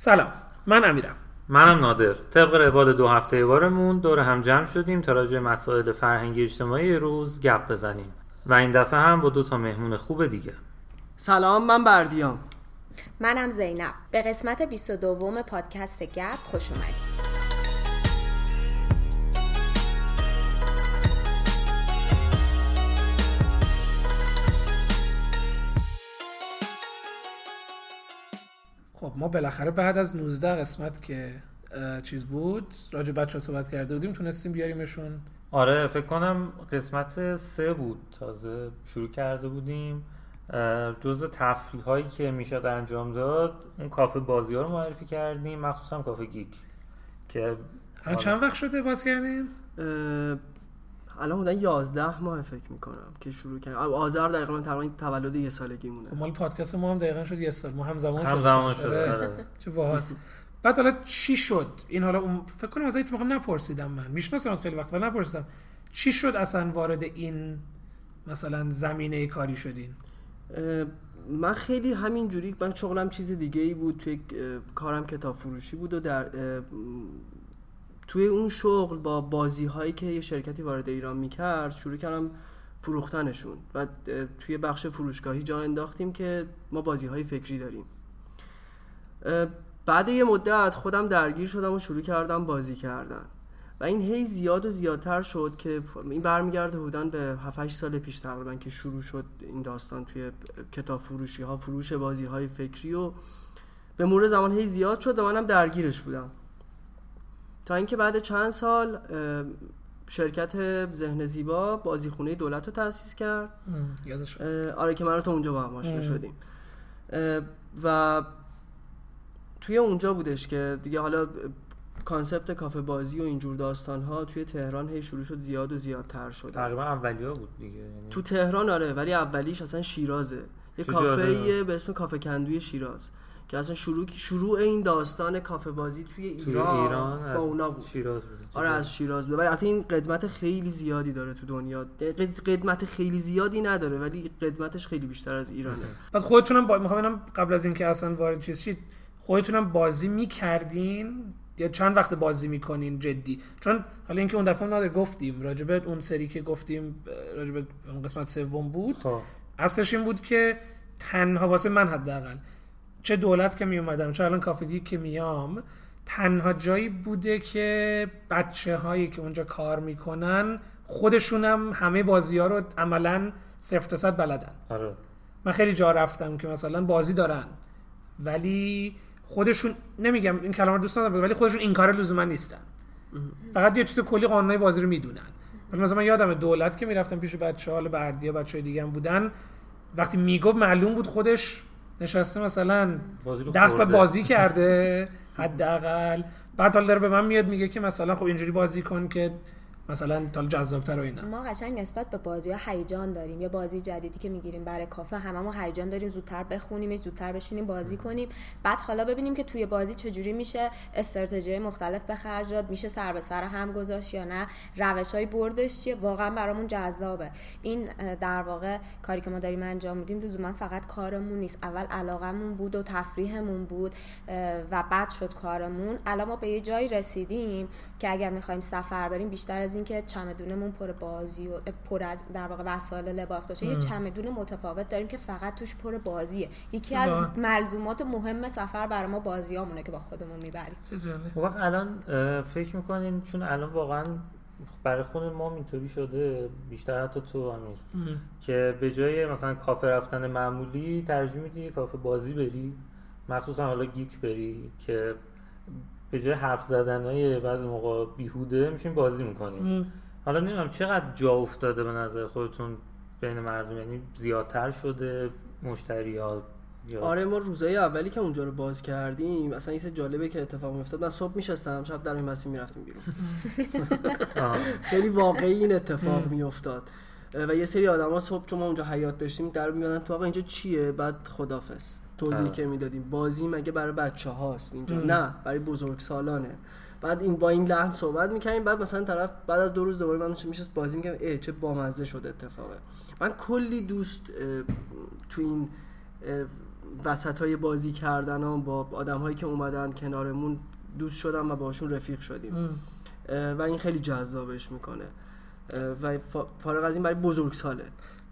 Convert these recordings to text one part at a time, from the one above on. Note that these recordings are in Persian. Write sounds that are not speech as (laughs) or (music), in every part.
سلام من امیرم. منم نادر. طبق روال دو هفته بارمون دور هم جمع شدیم تا راجع مسائل فرهنگی اجتماعی روز گپ بزنیم. و این دفعه هم با دو تا مهمون خوب دیگه. سلام من بردیام. منم زینب. به قسمت 22 پادکست گپ خوش اومدید. خب ما بالاخره بعد از 19 قسمت که چیز بود راجع بچه صحبت کرده بودیم تونستیم بیاریمشون. آره فکر کنم قسمت سه بود. تازه شروع کرده بودیم. جزء تفریح هایی که می‌شد انجام داد اون کافه بازی ها رو معرفی کردیم مخصوصا کافه گیک. که چند وقت شده باز کردیم؟ الان بودن 11 ماه فکر می‌کنم که شروع کردیم آذر دقیقا تقریبا تولد یه سالگی مونه خب، مال پادکست ما هم دقیقا شد یه سال. ما هم زمان شد. هم زمان شد آره. (laughs) چه باحال. بعد حالا چی شد؟ این حالا اون فکر کنم از این موقع نپرسیدم من. می‌شناسم خیلی وقت ولی نپرسیدم. چی شد اصلا وارد این مثلا زمینه کاری شدین؟ من خیلی همین جوری من شغلم چیز دیگه ای بود توی کارم کتاب فروشی بود و در توی اون شغل با بازی هایی که یه شرکتی وارد ایران می‌کرد شروع کردم فروختنشون و توی بخش فروشگاهی جا انداختیم که ما بازی های فکری داریم. بعد یه مدت خودم درگیر شدم و شروع کردم بازی کردن. و این هی زیاد و زیادتر شد که این برمیگرده بودن به 7 سال پیش تقریبا که شروع شد این داستان توی کتاب فروشی ها فروش بازی های فکری و به مرور زمان هی زیاد شد و منم درگیرش بودم. تا اینکه بعد چند سال شرکت ذهن زیبا بازیخونه دولت رو تأسیس کرد. یادش آره که من تو اونجا با هم آشنا شدیم. و توی اونجا بودش که دیگه حالا کانسپت کافه بازی و اینجور داستان ها توی تهران هی شروع شد زیاد و زیادتر شد تقریبا اولیا بود دیگه یعنی تو تهران آره ولی اولیش اصلا شیرازه. یه کافه به اسم کافه کندوی شیراز. که اصلا شروع شروع این داستان کافه بازی توی ایران, ایران با اونا بود. شیراز بود. آره از شیراز بود. ولی این قدمت خیلی زیادی داره تو دنیا. قدمت خیلی زیادی نداره ولی قدمتش خیلی بیشتر از ایرانه. (laughs) بعد خودتونم با... می‌خوام قبل از اینکه اصلا وارد چیز شید خودتونم بازی می‌کردین یا چند وقت بازی می‌کنین جدی؟ چون حالا اینکه اون دفعه نداره گفتیم راجبه اون سری که گفتیم راجبه اون قسمت سوم بود. خب. اصلش این بود که تنها واسه من حداقل چه دولت که می اومدم چه الان کافگی که میام تنها جایی بوده که بچه هایی که اونجا کار می‌کنن خودشونم همه بازی ها رو عملا صفر صد بلدن. آره. من خیلی جا رفتم که مثلا بازی دارن ولی خودشون نمیگم این کلمه دوست ندارم ولی خودشون این کار لزوما نیستن. فقط یه چیز کلی قانونی بازی رو می‌دونن. ولی مثلا من یادم دولت که می‌رفتم پیش بچه ها بردیا بچه دیگه هم بودن وقتی می‌گفت معلوم بود خودش نشسته مثلا ده ساعت بازی کرده (laughs) حداقل. بعد حالا داره به من میاد میگه که مثلا خب اینجوری بازی کن که مثلا تا جذابتر و اینا. ما قشنگ نسبت به بازی ها هیجان داریم. یا بازی جدیدی که می‌گیریم برای کافه هممون هیجان داریم. زودتر بخونیم زودتر بشینیم بازی کنیم. بعد حالا ببینیم که توی بازی چجوری میشه استراتژی مختلف به خرج داد میشه سر به سر هم گذاشت یا نه روش های بردش چیه. واقعا برامون جذابه. این در واقع کاری که ما داریم انجام میدیم لزوما فقط کارمون نیست. اول علاقمون بود و تفریحمون بود و بعد شد کارمون. الان ما به یه جایی رسیدیم که اگر می‌خوایم سفر بریم بیشتر از اینکه چمدونمون پر بازی و پر از در واقع وسایل لباس باشه یه چمدون متفاوت داریم که فقط توش پر بازیه. یکی از ملزومات مهم سفر برای ما بازیامونه که با خودمون می‌بریم. وقت الان فکر می‌کنین چون الان واقعا برای خود ما اینطوری شده بیشتر حتی تو امیر که به جای مثلا کافه رفتن معمولی ترجیح میدی کافه بازی بری مخصوصا حالا گیک بری که به جای حرف زدن های بعضی موقع بیهوده میشین بازی می‌کنیم حالا نمی‌دونم چقدر جا افتاده به نظر خودتون بین مردم یعنی زیادتر شده مشتری ها آره ما روزای اولی که اونجا رو باز کردیم اصلا یه جالبه که اتفاق میافتاد. من صبح میشستم شب در این مسیر می‌رفتیم بیرون. (laughs) خیلی واقعی این اتفاق میافتاد. و یه سری آدما صبح چون ما اونجا حیات داشتیم در میادن تو آقا اینجا چیه؟ بعد خدافظ توضیح که می‌دادیم. بازی مگه برای بچه هاست؟ اینجا نه برای بزرگ سالانه بعد این با این لحن صحبت می‌کنیم بعد مثلا طرف بعد از دو روز دوباره من میشست؟ بازی می‌کنم ای چه بامزه شده اتفاقه من کلی دوست تو این وسط های بازی کردن ها با آدم هایی که اومدن کنارمون دوست شدم و باشون رفیق شدیم. و این خیلی جذابش می‌کنه. و فارغ از این برای بزرگ ساله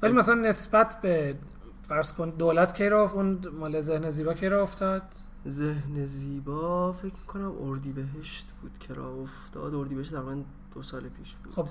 ولی مثلا نسبت به فرض کن دولت کی رفت اون مال ذهن زیبا کی را افتاد؟ ذهن زیبا فکر کنم اردیبهشت بود که را افتاد. اردیبهشت تقریبا دو سال پیش بود. خب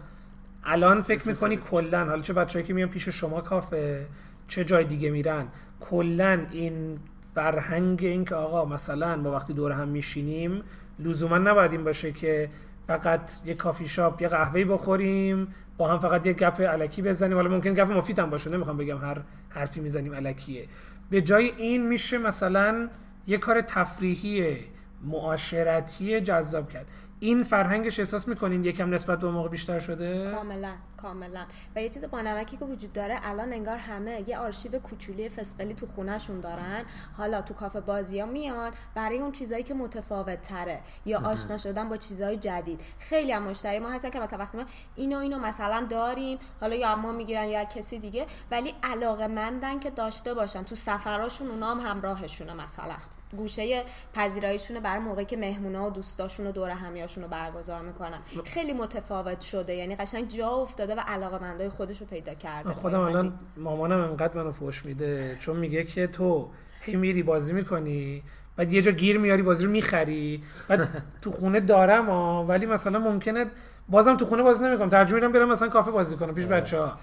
الان فکر می‌کنی کلا حالا چه بچه‌ای که میان پیش شما کافه چه جای دیگه میرن؟ کلا این فرهنگ این که آقا مثلا با وقتی دور هم میشینیم لزوما نباید این باشه که فقط یه کافی شاپ یه قهوه‌ای بخوریم با هم فقط یه گپ علکی بزنیم. حالا ممکن گپ مفید هم باشه نمی‌خوام بگم هر حرفی می‌زنیم علکیه به جای این میشه مثلا یه کار تفریحی معاشرتی جذاب کرد. این فرهنگش احساس می‌کنین یکم نسبت به موقع بیشتر شده؟ کاملا کاملا. و یه چیز بانمکی که وجود داره الان انگار همه یه آرشیو کوچولی فسقلی تو خونهشون دارن. حالا تو کافه بازی ها میان برای اون چیزایی که متفاوت تره یا آشنا شدن با چیزهای جدید. خیلی هم مشتری ما هستن که مثلا وقتی ما اینو اینو مثلا داریم حالا یا ما می‌گیرن یا کسی دیگه ولی علاقه مندن که داشته باشن. تو سفراشون اونا هم همراهشونه مثلا. گوشه پذیراییشونه برای موقعی که مهمونا و دوستاشون و دور همیاشون رو برگزار می‌کنن. خیلی متفاوت شده. یعنی قشنگ جا افتاده و علاقه مندای خودش رو پیدا کرده. خودم الان مامانم انقدر منو فوش میده. چون میگه که تو هی میری بازی می‌کنی بعد یه جا گیر میاری بازی رو می‌خری. بعد (laughs) تو خونه دارم ها ولی مثلا ممکنه بازم تو خونه بازی نمی‌کنم. ترجمه میدم برم مثلا کافه بازی کنم پیش بچه ها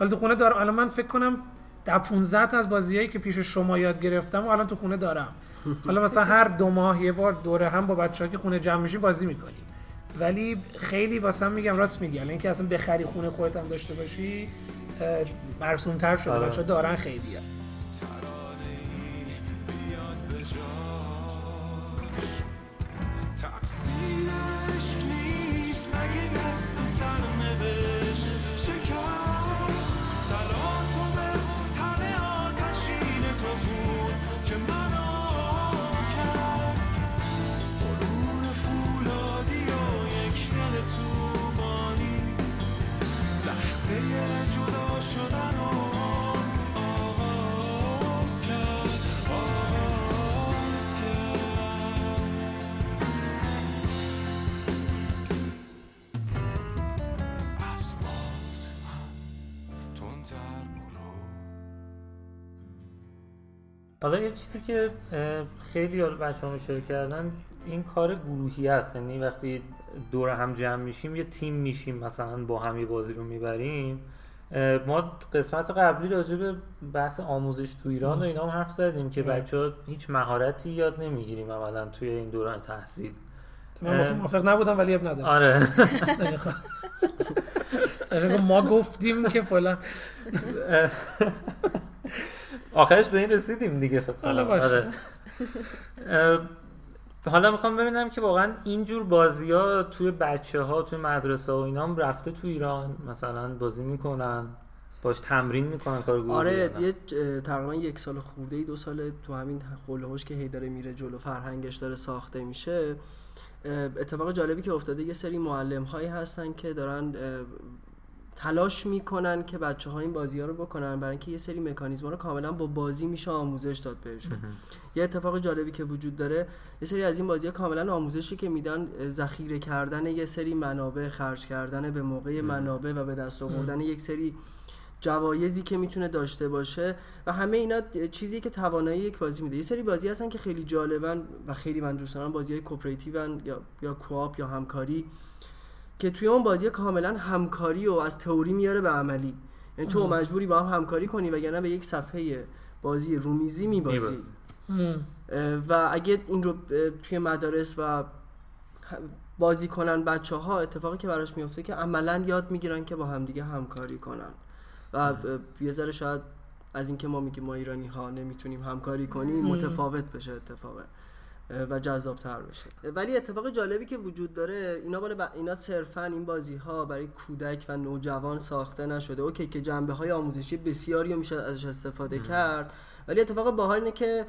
ولی تو خونه دارم. الان من فکر کنم در 15 تا از بازیایی که پیش شما یاد گرفتم و الان تو خونه دارم. حالا مثلا هر دو ماه یه بار دوره هم با بچه‌ها که خونه جمع میشیم بازی می‌کنیم ولی خیلی واسه میگم راست میگی الان اینکه اصلا بخری خونه خودت هم داشته باشی مرسوم تر شده آره. بچه دارن خیلی. حالا یه چیزی که خیلی بچه ها شروع کردن این کار گروهی هست. یعنی وقتی دور هم جمع میشیم یه تیم میشیم مثلا با هم یه بازی رو می‌بریم. ما قسمت قبلی راجع به بحث آموزش تو ایران و اینا هم حرف زدیم که بچه ها هیچ مهارتی یاد نمی‌گیریم عملا توی این دوران تحصیل. من موافق نبودم ولی اب ندارم. آره. (laughs) (laughs) ما گفتیم که فلان. آخرش به این رسیدیم دیگه فکر کنم. آره. حالا می‌خوام ببینم که واقعا اینجور بازی ها توی بچه ها توی مدرسه و اینا هم رفته تو ایران مثلا بازی می‌کنن باش تمرین می‌کنن کار گروهی آره یه تقریبا یک سال خورده ای دو سال تو همین هوش که هی داره میره جلو فرهنگش داره ساخته میشه. اتفاق جالبی که افتاده یه سری معلم هایی هستن که دارن تلاش می‌کنن که بچه ها این بازی ها رو بکنن برای اینکه یه سری مکانیزم رو کاملا با بازی میشه آموزش داد بهشون. یه اتفاق جالبی که وجود داره یه سری از این بازی ها کاملا آموزشی که میدن ذخیره کردن یه سری منابع خرج کردن به موقع منابع و به دست آوردن یک سری جوایزی که می‌تونه داشته باشه و همه اینا چیزی که توانایی یک بازی میده. یه سری بازی هستن که خیلی جالبن و خیلی من دوست دارم. بازی های یا یا کوآپ یا همکاری. که توی اون بازی کاملا همکاری و از تئوری میاره به عملی. یعنی تو مجبوری با هم همکاری کنی وگرنه به یک صفحه بازی رومیزی میبازی. و اگه این رو توی مدارس و بازی کنن بچه ها اتفاقی که براش میفته که عملا یاد می‌گیرن که با همدیگه همکاری کنن. و یه ذره شاید از اینکه ما میگیم ما ایرانی ها نمی‌تونیم همکاری کنیم متفاوت بشه اتفاقه. و جذابتر بشه. ولی اتفاق جالبی که وجود داره اینا بالا ب... اینا صرفا این بازی ها برای کودک و نوجوان ساخته نشده. اوکی که جنبه های آموزشی بسیاری میشه ازش استفاده کرد. ولی اتفاق باحال اینه که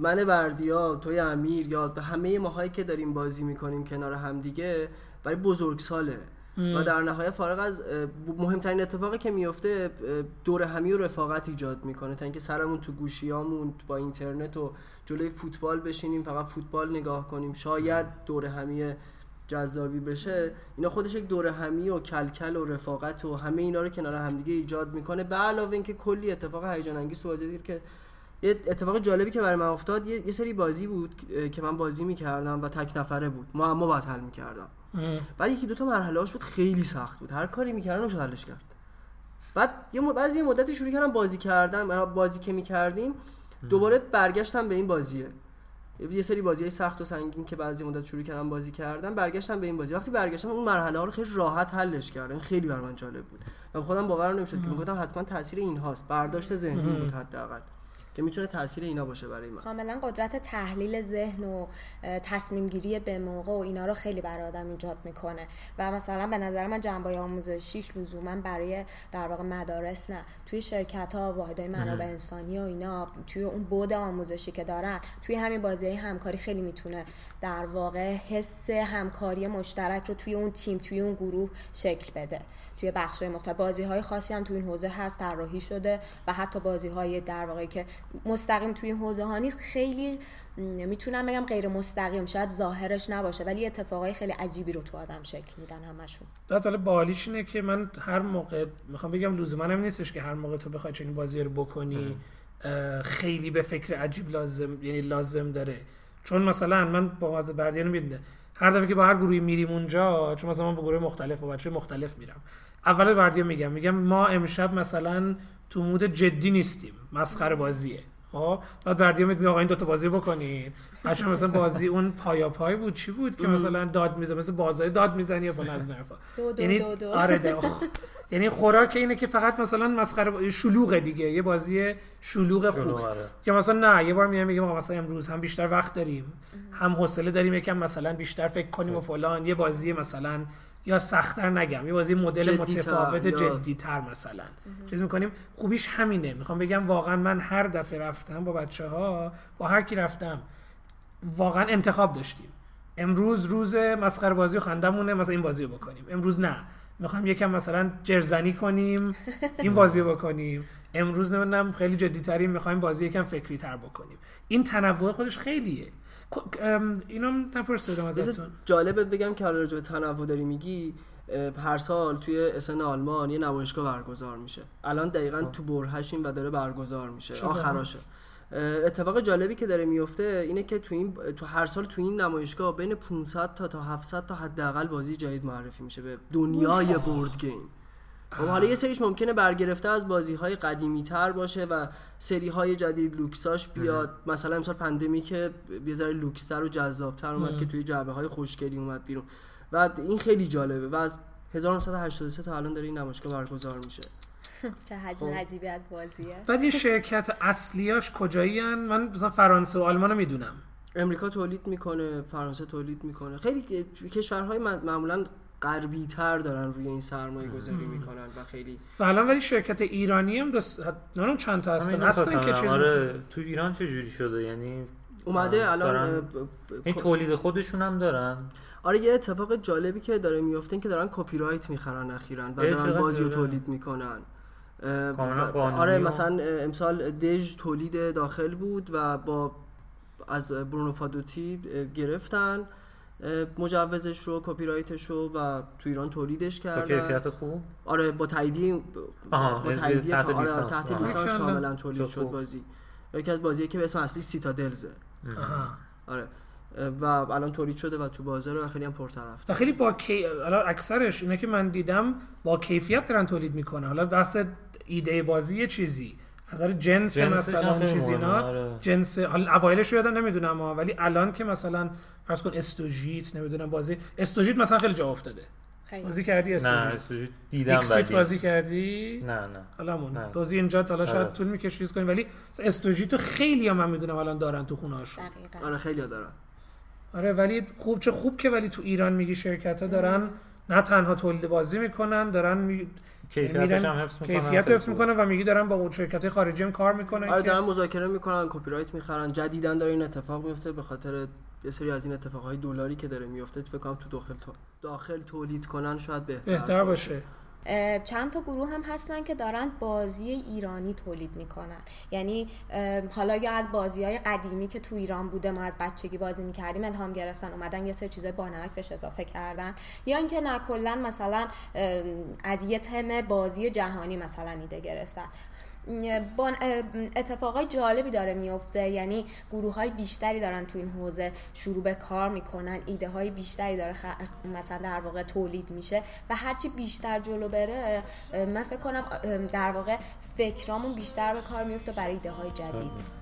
من بردیا توی امیر یا همه ماهایی که داریم بازی می‌کنیم کنار همدیگه برای بزرگساله. و در نهایت فارغ از مهمترین اتفاقی که میفته دور همی و رفاقت ایجاد می‌کنه. تا اینکه سرمون تو گوشیامون با اینترنت و جلوی فوتبال بشینیم فقط فوتبال نگاه کنیم شاید دور همی جذابی بشه. اینا خودش یک دور همی و کلکل و رفاقت و همه اینا رو کنار همدیگه ایجاد می‌کنه. به علاوه اینکه کلی اتفاق هیجان انگیز تو که یه اتفاق جالبی که برای من افتاد یه, سری بازی بود که من بازی می‌کردم و تک نفره بود. ما اما باید حل می‌کردم. بعد یکی دو تا مرحله بود خیلی سخت بود. هر کاری می‌کردم نشد حلش کرد. بعد یه بعضی یه مدتی شروع کردم بازی کردم بازی که می‌کردیم دوباره برگشتم به این بازیه. یه سری بازی های سخت و سنگین که بعضی مدت شروع کردم بازی کردم برگشتم به این بازی. وقتی برگشتم اون مرحله ها رو خیلی راحت حلش کردم. خیلی بر من جالب بود. و خودم باورم نمی‌شد که می‌گفتم حتما تاثیر این هاست. برداشت ذهنی بود حداقل. که می‌تونه تاثیر اینا باشه برای من. کاملا قدرت تحلیل ذهن و تصمیم گیری به موقع و اینا رو خیلی برای آدم ایجاد می‌کنه. و مثلا به نظر من جنبه آموزشیش لزوما برای در واقع مدارس نه. توی شرکت ها واحدهای منابع انسانی و اینا توی اون بود آموزشی که دارن توی همین بازی های همکاری خیلی می‌تونه در واقع حس همکاری مشترک رو توی اون تیم توی اون گروه شکل بده. توی بخش مختلف. بازی های خاصی هم توی این حوزه هست طراحی شده و حتی بازی های در واقعی که مستقیم توی این حوزه ها نیست خیلی می‌تونم بگم غیر مستقیم شاید ظاهرش نباشه ولی اتفاقای خیلی عجیبی رو تو آدم شکل میدن همشون. حالا بالیش اینه که من هر موقع می‌خوام بگم لزوما هم نیستش که هر موقع تو بخوای چنین بازی رو بکنی خیلی به فکر عجیب لازم یعنی لازم داره. چون مثلا من با مزه بردیان می‌دونه هر دفعه که با هر گروهی میریم اونجا چون مثلا من با گروه مختلف با بچه مختلف میرم. اول بردیا میگم. میگم ما امشب مثلا تو مود جدی نیستیم. مسخره بازیه. خب بعد بردیا میگه آقا این دو تا بازی بکنید بچه مثلا بازی اون پایا پای بود چی بود که مثلا داد می‌زنه مثل بازار داد می‌زنی یا فلان از نرفا دو دو یعنی دو دو. آره دو. یعنی خوراک اینه که فقط مثلا مسخره شلوغه دیگه یه بازی شلوغ خوبه آره. که مثلا نه یه بار میام میگم مثلا امروز هم بیشتر وقت داریم هم حوصله داریم یکم مثلا بیشتر فکر کنیم و فلان یه بازی مثلا یا سختتر نگم. یه بازی مدل متفاوت جدی تر مثلا. چیز می‌کنیم؟ خوبیش همینه. می‌خوام بگم واقعا من هر دفعه رفتم با بچه ها با هر کی رفتم واقعا انتخاب داشتیم. امروز روز مسخره بازی و خندمونه مثلا این بازی رو بکنیم. امروز نه. می‌خوایم یکم مثلا جرزنی کنیم این بازی رو بکنیم. امروز نمی‌دونم خیلی جدی تریم می‌خوایم بازی یکم فکری تر بکنیم. این تنوع خودش خیلیه. اینم نپرسیدم ازتون. جالبت بگم که راجع به تنوع داری میگی هر سال توی اسن آلمان یه نمایشگاه برگزار میشه. الان دقیقا خب. تو برهشیم و داره برگزار میشه. آخراشه. اتفاق جالبی که داره میفته اینه که تو این تو هر سال تو این نمایشگاه بین 500 تا تا 700 تا حداقل بازی جدید معرفی میشه به دنیای board game. خب حالا یه سریش ممکنه برگرفته از بازی های قدیمی تر باشه و سری های جدید لوکساش بیاد. مثلا امسال Pandemic که یه ذره لوکستر و جذابتر اومد که توی جعبه های خوشگلی اومد بیرون. و این خیلی جالبه و از 1983 تا الان داره این نمایشگاه برگزار میشه. (laughs) چه حجم خب. عجیبی از بازیه. بعد این شرکت اصلیاش کجایی من مثلا فرانسه و آلمان رو می‌دونم. امریکا تولید می‌کنه فرانسه تولید می‌کنه. خیلی کشورهای معمولا غربی تر دارن روی این سرمایه گذاری می‌کنن و خیلی و الان ولی شرکت ایرانی هم دست نمی‌دونم چند تا هستن؟ هستن که چیز آره تو ایران چه جوری شده؟ یعنی اومده الان این تولید خودشون هم دارن؟ آره یه اتفاق جالبی که داره میفته که دارن کپی رایت می‌خرن اخیرا و دارن بازی رو تولید می‌کنن. آره مثلا امسال دژ تولید داخل بود و با از برونو فادوتی گرفتن. مجوزش رو کپی رایتش رو و تو ایران تولیدش کردن. با کیفیت خوب؟ آره با تاییدی با تاییدی تحت آره لیسانس, تحت لیسانس کاملا تولید شد بازی. یکی از بازیه که به اسم اصلی سیتادلزه. آره. و الان تولید شده و تو بازار و خیلی هم پرطرف خیلی با کی... اکثرش اینه که من دیدم با کیفیت دارن تولید می‌کنه حالا بحث ایده بازی یه چیزی. از جنس مثلا چیزی اینا آره. جنس حالا اوایلش یادم نمی‌دونم ولی الان که مثلا فرض کن استوژیت نمی‌دونم بازی استوژیت مثلا خیلی جا افتاده. خیلی. بازی کردی استوژیت نه استوژیت. دیدم بعدی. بازی کردی؟ نه نه. حالا مون بازی اینجا حالا شاید آره. طول می‌کشه کنیم ولی استوژیت خیلی هم من می‌دونم الان دارن تو خونه هاشون. آره خیلی دارن. آره ولی خوب چه خوب که ولی تو ایران میگی شرکت ها دارن نه تنها تولید بازی می‌کنن دارن می... کیفیتش هم حفظ می‌کنن کیفیت حفظ می‌کنن و میگی دارن با شرکت خارجی هم کار می‌کنن آره دارن مذاکره می‌کنن کپی رایت می‌خرن جدیدن داره این اتفاق میفته به خاطر یه سری از این اتفاقهای دلاری که داره میفته فکر کنم تو داخل تو... داخل تولید کنن شاید بهتر, بهتر باشه. چند تا گروه هم هستن که دارن بازی ایرانی تولید می‌کنن. یعنی حالا یا از بازی های قدیمی که تو ایران بوده ما از بچگی بازی می‌کردیم الهام گرفتن اومدن یه سری چیزای بانمک بهش اضافه کردن. یا اینکه نه کلا مثلا از یه تم بازی جهانی مثلا ایده گرفتن. اتفاقای جالبی داره میفته. یعنی گروه های بیشتری دارن تو این حوزه شروع به کار می‌کنن ایده های بیشتری داره خ... مثلا در واقع تولید میشه و هرچی بیشتر جلو بره من فکر کنم در واقع فکرامون بیشتر به کار میفته برای ایده های جدید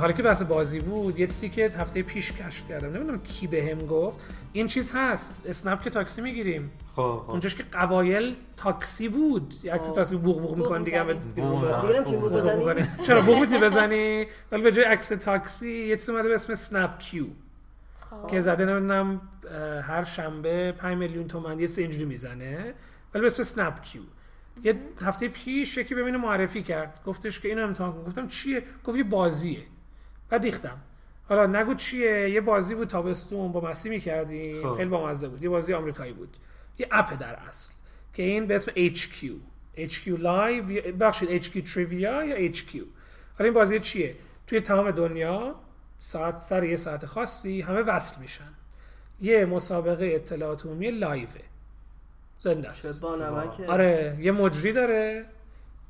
حالا که بحث بازی بود یه چیزی که هفته پیش کشف کردم. نمی‌دونم کی بهم گفت. این چیز هست. اسنپ که تاکسی می‌گیریم. خب خب. اونجاش که قوایل تاکسی بود. عکس تاکسی بوق بوق می‌کنه دیگه. چرا بوق می‌تونی (laughs) بزنی؟ ولی به جای عکس تاکسی یه چیز اومده به اسم سنپ کیو. که زده نمی‌دونم هر شنبه 5 میلیون تومن یه چیز اینجوری می‌زنه. ولی به اسم سنپ کیو. یه هفته پیش یکی ببینه معرفی کرد. گفتش که اینو امتحان کن. گفتم چیه؟ گفت یه بازیه. بعد ریختم حالا نگو چیه؟ یه بازی بود تابستون با مسی می‌کردیم. خب. خیلی بامزه بود. یه بازی آمریکایی بود. یه اپ در اصل. که این به اسم HQ HQ Live. بخشید HQ Trivia یا HQ حالا این بازی چیه؟ توی تمام دنیا ساعت سر یه ساعت خاصی همه وصل میشن. یه مسابقه اطلاعات عمومی لایوه زنده است. آره یه مجری داره.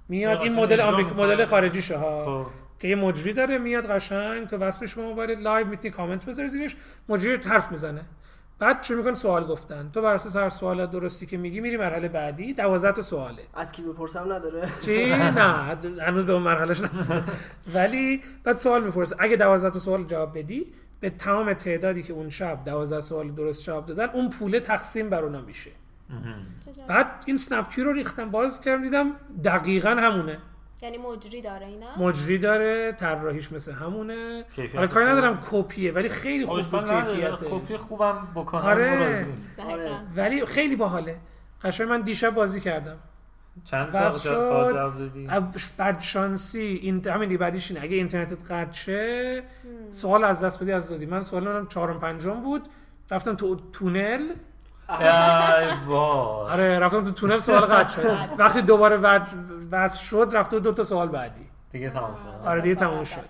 میاد. این مدل آمریکا. مدل خارجیشه ها. خب. که یه مجری داره میاد قشنگ تو میشه به موبایل live می‌تونی کامنت بذاری زیرش مجری حرف می‌زنه. بعد شروع می‌کنه سوال گفتن. تو بر اساس هر سوال درستی که میگی میری مرحله بعدی 12 تا سواله. از کی بپرسم نداره. چی؟ نه هنوز به اون مرحلهش نرسیده ولی بعد سوال می‌پرسه. اگه 12 تا سوال جواب بدی به تمام تعدادی که اون شب 12 سوال درست جواب دادن اون پوله تقسیم بر اونا میشه. بعد این سنپ کیو رو ریختم باز کردم دیدم دقیقا همونه. یعنی مجری داره اینا؟ مجری داره طراحیش مثل همونه. کیفیت حالا کاری. ندارم کپیه ولی خیلی خوب کیفیته. کپی خوبم بکنم آره. برازیل. دقیقاً. ولی خیلی باحاله. قشنگ من دیشب بازی کردم. چند تا شد. بد شانسی این همین بعدیش اینه. اگه اینترنتت قطع شه سوال از دست بدی از دادی. من سوال منم چهارم پنجم بود. رفتم تو تونل. وای. آره رفتم تو تونل سوال قطع شد. وقتی دوباره وصل شد رفته دو تا سوال بعدی. دیگه تمام شد. آره دیگه تموم از شد.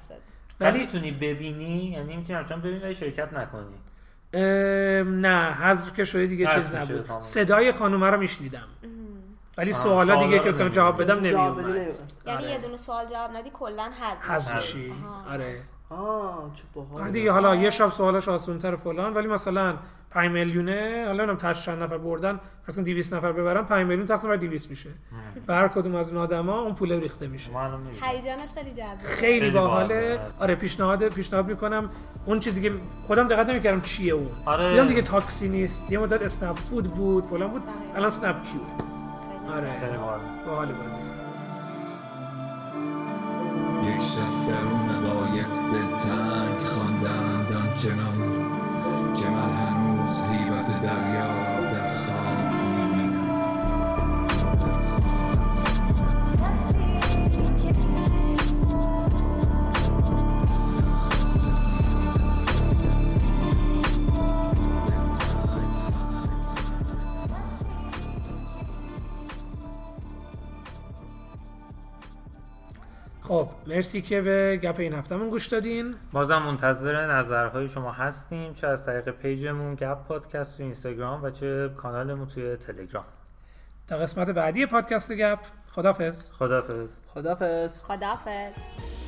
ولی می‌تونی ببینی؟ یعنی می‌تونی چون ببینی ولی شرکت نکنی. نه حذف که شده دیگه چیز نبود. صدای خانومه رو میشنیدم. ولی سوالا دیگه که نمی‌دونی. جواب بدم نمیومد. نمی‌اومد. یعنی آره. یه دونه سوال جواب ندی کلا حذف می‌شی. آره. آه چه باحال آره دیگه حالا یه شب سوالش آسان‌تر فلان ولی مثلا 5 میلیونه حالا نمی‌دونم تاش چند نفر بردن مثلا 200 نفر ببرن 5 میلیون تقسیم بر 200 میشه. و هر کدوم از اون آدما اون پول ریخته میشه. هیجانش خیلی جذابه. خیلی باحاله. آره پیشنهاد پیشنهاد می‌کنم. اون چیزی که خودم دقت نمی‌کردم چیه اون. آره. دیدم دیگه تاکسی نیست. یه مدت اسنپ فود بود فلان بود. الان سنپ کیو. آره. باحال بازی. یک شب درون قایق به تنگ خواندند آنچنان که من هنوز هیبت دریا در مرسی که به گپ این هفتهمون گوش دادین. بازم منتظر نظرهای شما هستیم چه از طریق پیجمون گپ پادکست تو اینستاگرام و چه کانالمون توی تلگرام. تا قسمت بعدی پادکست گپ خدافظ خدافظ خدافظ خداحافظ.